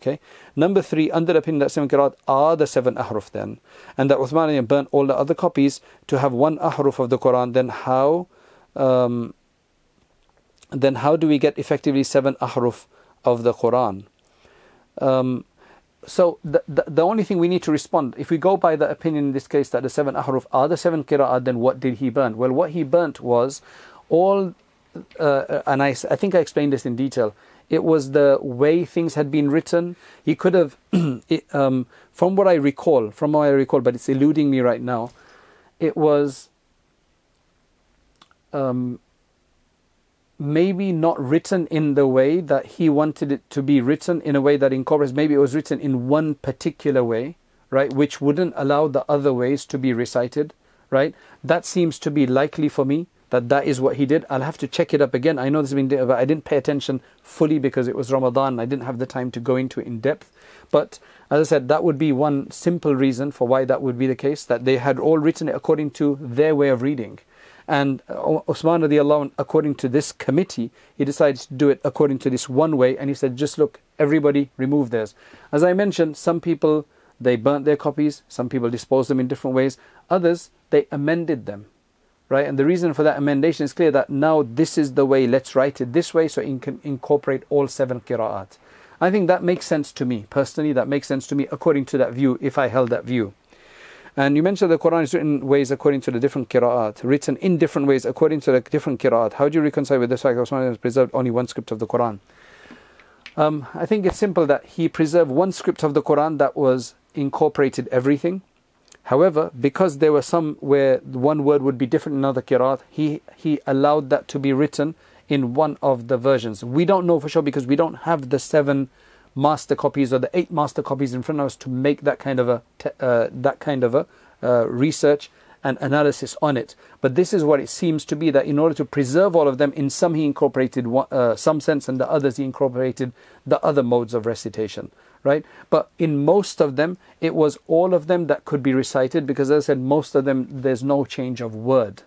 Okay. Number three, under the opinion that seven qira'at are the seven ahruf then, and that Uthman burnt all the other copies to have one ahruf of the Quran, then how, um, then how do we get effectively seven ahruf of the Quran? Um, so the, the, the only thing we need to respond, if we go by the opinion in this case that the seven ahruf are the seven qira'at, then what did he burn? Well, what he burnt was all, uh, and I, I think I explained this in detail. It was the way things had been written. He could have, it, um, from what I recall, from what I recall, but it's eluding me right now. It was um, maybe not written in the way that he wanted it to be written in a way that incorporates maybe it was written in one particular way right which wouldn't allow the other ways to be recited right that seems to be likely for me that that is what he did i'll have to check it up again i know this has been but i didn't pay attention fully because it was ramadan i didn't have the time to go into it in depth but as i said that would be one simple reason for why that would be the case that they had all written it according to their way of reading and uh, Osman radiallahu according to this committee, he decided to do it according to this one way. And he said, just look, everybody remove theirs. As I mentioned, some people, they burnt their copies. Some people disposed them in different ways. Others, they amended them. Right? And the reason for that amendation is clear that now this is the way, let's write it this way so it can incorporate all seven qira'at. I think that makes sense to me. Personally, that makes sense to me according to that view, if I held that view. And you mentioned the Quran is written ways according to the different qira'at, written in different ways according to the different qira'at. How do you reconcile with the fact that Osman has preserved only one script of the Quran? Um, I think it's simple that he preserved one script of the Quran that was incorporated everything. However, because there were some where one word would be different in another qira'at, he, he allowed that to be written in one of the versions. We don't know for sure because we don't have the seven master copies or the eight master copies in front of us to make that kind of a uh, that kind of a uh, research and analysis on it. But this is what it seems to be that in order to preserve all of them, in some he incorporated one, uh, some sense, and the others he incorporated the other modes of recitation. Right, but in most of them, it was all of them that could be recited because, as I said, most of them there's no change of word,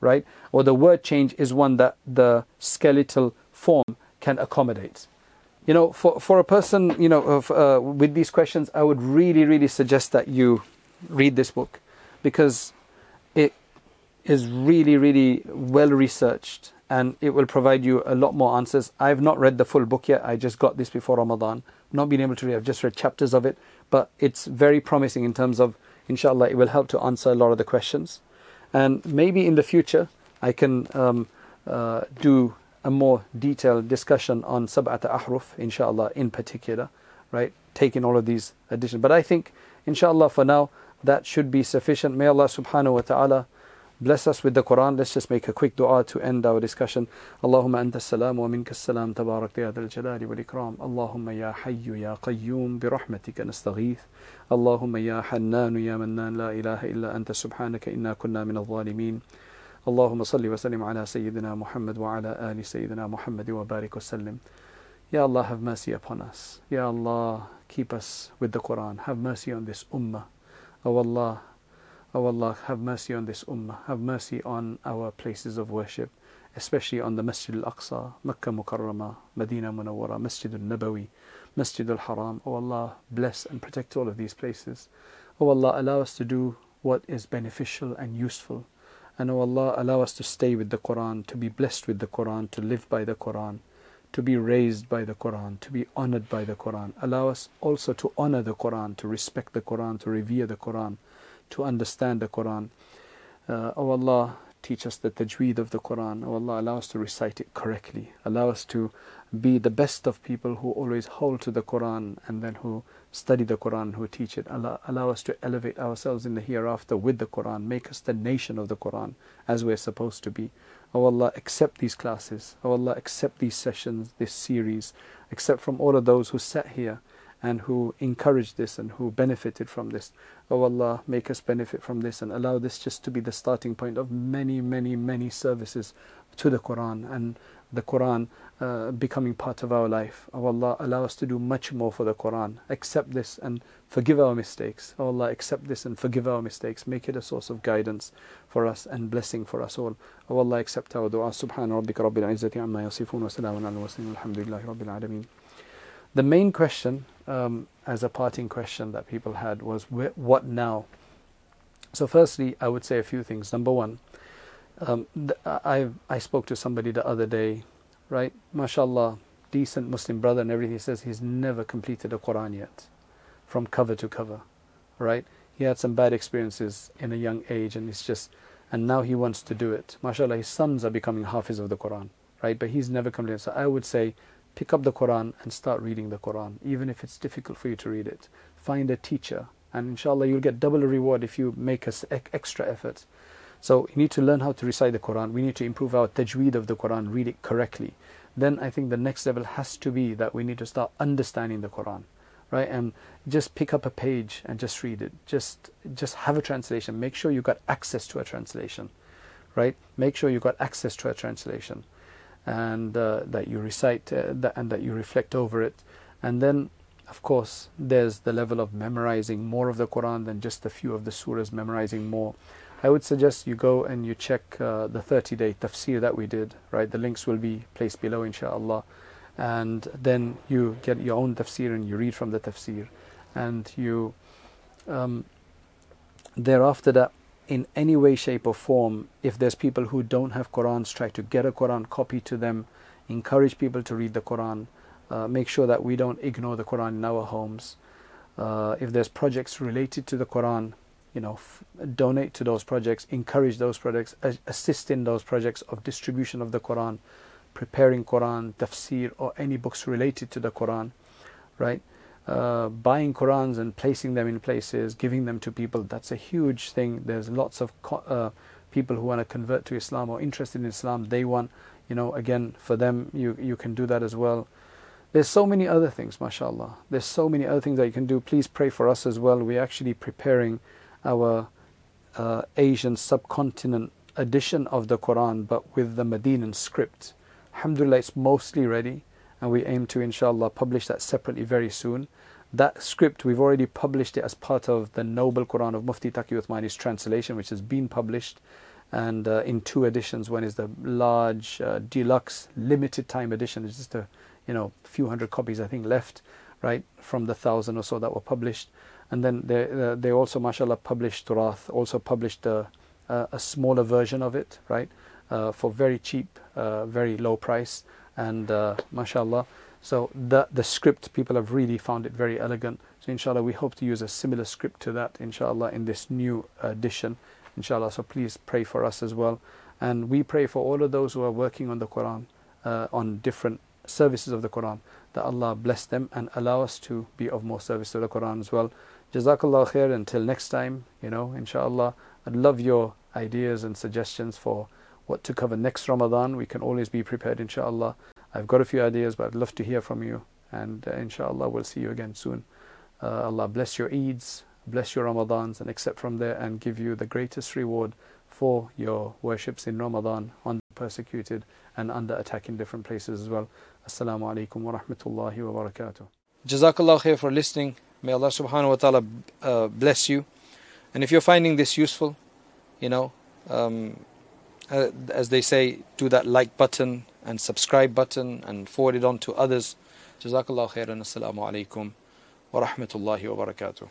right? Or the word change is one that the skeletal form can accommodate you know, for, for a person, you know, of, uh, with these questions, I would really, really suggest that you read this book because is really, really well researched and it will provide you a lot more answers. I've not read the full book yet. I just got this before Ramadan. Not been able to read. I've just read chapters of it, but it's very promising in terms of, inshallah, it will help to answer a lot of the questions. And maybe in the future, I can um, uh, do a more detailed discussion on Sab'at Ahruf, inshallah, in particular, right? Taking all of these additions. But I think, inshallah, for now, that should be sufficient. May Allah subhanahu wa ta'ala bless us with the Quran. Let's just make a quick dua to end our discussion. Allahumma anta salam wa minka salam tabarak ya dal jalali wal ikram. Allahumma ya hayyu ya qayyum bi rahmatika nastaghith. Allahumma ya hannanu ya mannan la ilaha illa anta subhanaka inna kunna min al-zalimin. اللهم صل وسلم على سيدنا محمد وعلى آل سيدنا محمد وبارك وسلم Ya Allah have mercy upon us Ya Allah keep us with the Quran have mercy on this ummah Oh Allah Oh Allah have mercy on this ummah. Have mercy on our places of worship especially on the Masjid al-Aqsa Makkah Mukarramah Medina Munawwara Masjid al-Nabawi Masjid al-Haram. Oh Allah bless and protect all of these places. Oh Allah allow us to do what is beneficial and useful. And O oh Allah, allow us to stay with the Quran, to be blessed with the Quran, to live by the Quran, to be raised by the Quran, to be honored by the Quran. Allow us also to honor the Quran, to respect the Quran, to revere the Quran, to understand the Quran. Uh, o oh Allah, teach us the tajweed of the Quran. O oh Allah, allow us to recite it correctly. Allow us to be the best of people who always hold to the Quran and then who study the Quran, who teach it. Allah, allow us to elevate ourselves in the hereafter with the Quran. Make us the nation of the Quran as we're supposed to be. Oh Allah, accept these classes. Oh Allah, accept these sessions, this series. Accept from all of those who sat here and who encouraged this and who benefited from this. Oh Allah, make us benefit from this and allow this just to be the starting point of many, many, many services to the Quran and the Quran uh, becoming part of our life. Oh Allah, allow us to do much more for the Quran. Accept this and forgive our mistakes. Oh Allah, accept this and forgive our mistakes. Make it a source of guidance for us and blessing for us all. Oh Allah, accept our dua. Subhan rabbika rabbil izzati amma yasifun wa salamun ala wa alhamdulillahi rabbil alameen. The main question, um, as a parting question that people had was, what now? So firstly, I would say a few things. Number one, um, I I spoke to somebody the other day, right? MashaAllah, decent Muslim brother and everything. He says he's never completed a Quran yet. from cover to cover, right? He had some bad experiences in a young age, and it's just, and now he wants to do it. MashaAllah, his sons are becoming hafiz of the Quran, right? But he's never completed. So I would say, pick up the Quran and start reading the Quran, even if it's difficult for you to read it. Find a teacher, and inshallah, you'll get double reward if you make a extra effort. So you need to learn how to recite the Quran. We need to improve our tajweed of the Quran, read it correctly. Then I think the next level has to be that we need to start understanding the Quran, right? And just pick up a page and just read it. Just just have a translation. Make sure you got access to a translation, right? Make sure you got access to a translation, and uh, that you recite uh, that, and that you reflect over it. And then, of course, there's the level of memorizing more of the Quran than just a few of the surahs. Memorizing more I would suggest you go and you check uh, the 30 day tafsir that we did, right? The links will be placed below, inshallah. And then you get your own tafsir and you read from the tafsir. And you, um, thereafter, that in any way, shape, or form, if there's people who don't have Qurans, try to get a Quran copy to them, encourage people to read the Quran, uh, make sure that we don't ignore the Quran in our homes. Uh, if there's projects related to the Quran, you know, f- donate to those projects, encourage those projects, assist in those projects of distribution of the Quran, preparing Quran, tafsir, or any books related to the Quran, right? Uh, buying Qurans and placing them in places, giving them to people, that's a huge thing. There's lots of uh, people who want to convert to Islam or interested in Islam. They want, you know, again, for them, you, you can do that as well. There's so many other things, mashallah. There's so many other things that you can do. Please pray for us as well. We're actually preparing our uh, Asian subcontinent edition of the Quran, but with the Medinan script. Alhamdulillah, it's mostly ready, and we aim to, inshallah, publish that separately very soon. That script, we've already published it as part of the Noble Quran of Mufti Taqi Uthmani's translation, which has been published and uh, in two editions. One is the large, uh, deluxe, limited time edition. It's just a you know few hundred copies, I think, left, right, from the thousand or so that were published and then they uh, they also mashallah published Turath also published a, a smaller version of it right uh, for very cheap uh, very low price and uh, mashallah. So the the script people have really found it very elegant. So inshallah we hope to use a similar script to that inshallah in this new edition inshallah. So please pray for us as well. And we pray for all of those who are working on the Quran uh, on different services of the Quran that Allah bless them and allow us to be of more service to the Quran as well. Jazakallah khair. Until next time, you know, inshallah. I'd love your ideas and suggestions for what to cover next Ramadan. We can always be prepared, inshallah. I've got a few ideas, but I'd love to hear from you. And uh, inshallah, we'll see you again soon. Uh, Allah bless your Eids, bless your Ramadans, and accept from there and give you the greatest reward for your worships in Ramadan on persecuted and under attack in different places as well. Assalamu alaikum wa rahmatullahi wa barakatuh. Jazakallah khair for listening. May Allah subhanahu wa ta'ala uh, bless you. And if you're finding this useful, you know, um, uh, as they say, do that like button and subscribe button and forward it on to others. Jazakallah khairan. Assalamu alaikum wa rahmatullahi wa barakatuh.